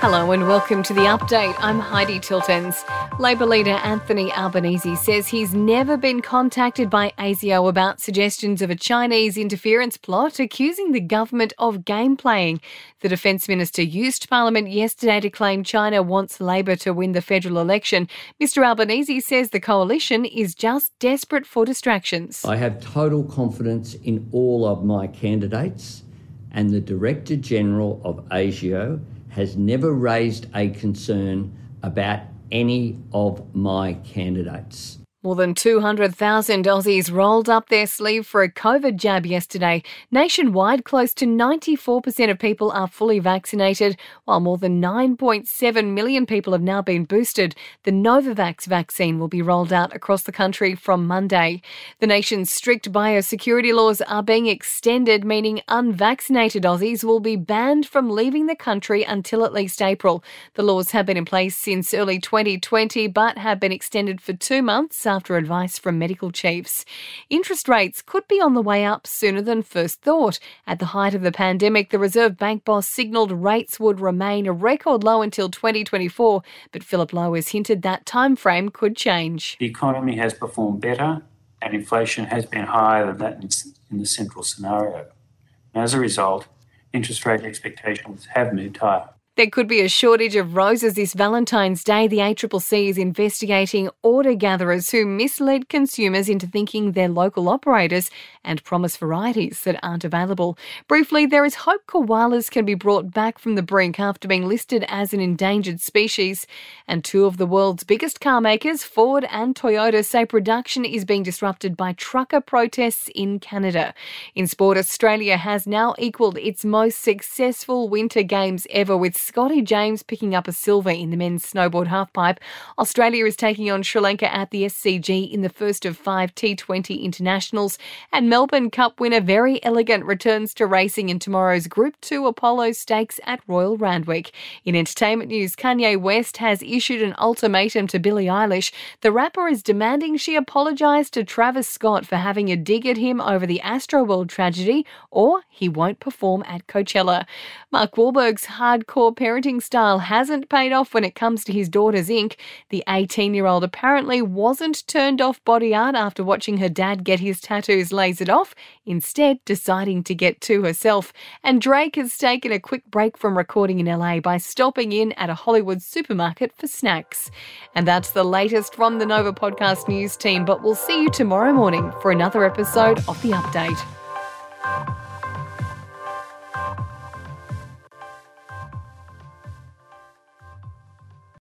Hello and welcome to the update. I'm Heidi Tiltons. Labor leader Anthony Albanese says he's never been contacted by ASIO about suggestions of a Chinese interference plot accusing the government of game playing. The defence minister used Parliament yesterday to claim China wants Labor to win the federal election. Mr Albanese says the coalition is just desperate for distractions. I have total confidence in all of my candidates and the Director General of ASIO has never raised a concern about any of my candidates. More than 200,000 Aussies rolled up their sleeve for a COVID jab yesterday. Nationwide, close to 94% of people are fully vaccinated, while more than 9.7 million people have now been boosted. The Novavax vaccine will be rolled out across the country from Monday. The nation's strict biosecurity laws are being extended, meaning unvaccinated Aussies will be banned from leaving the country until at least April. The laws have been in place since early 2020 but have been extended for two months after advice from medical chiefs. Interest rates could be on the way up sooner than first thought. At the height of the pandemic, the Reserve Bank boss signalled rates would remain a record low until 2024, but Philip Lowe has hinted that time frame could change. The economy has performed better and inflation has been higher than that in the central scenario. As a result, interest rate expectations have moved higher. There could be a shortage of roses this Valentine's Day. The ACCC is investigating order gatherers who misled consumers into thinking they're local operators and promise varieties that aren't available. Briefly, there is hope koalas can be brought back from the brink after being listed as an endangered species. And two of the world's biggest car makers, Ford and Toyota, say production is being disrupted by trucker protests in Canada. In sport, Australia has now equalled its most successful Winter Games ever with Scotty James picking up a silver in the men's snowboard halfpipe. Australia is taking on Sri Lanka at the SCG in the first of five T20 internationals. And Melbourne Cup winner Verry Elleegant returns to racing in tomorrow's Group 2 Apollo Stakes at Royal Randwick. In entertainment news, Kanye West has issued an ultimatum to Billie Eilish. The rapper is demanding she apologise to Travis Scott for having a dig at him over the Astroworld tragedy, or he won't perform at Coachella. Mark Wahlberg's hardcore parenting style hasn't paid off when it comes to his daughter's ink. The 18 year old apparently wasn't turned off body art after watching her dad get his tattoos lasered off, instead, deciding to get two herself. And Drake has taken a quick break from recording in LA by stopping in at a Hollywood supermarket for snacks. And that's the latest from the Nova Podcast News team, but we'll see you tomorrow morning for another episode of The Update.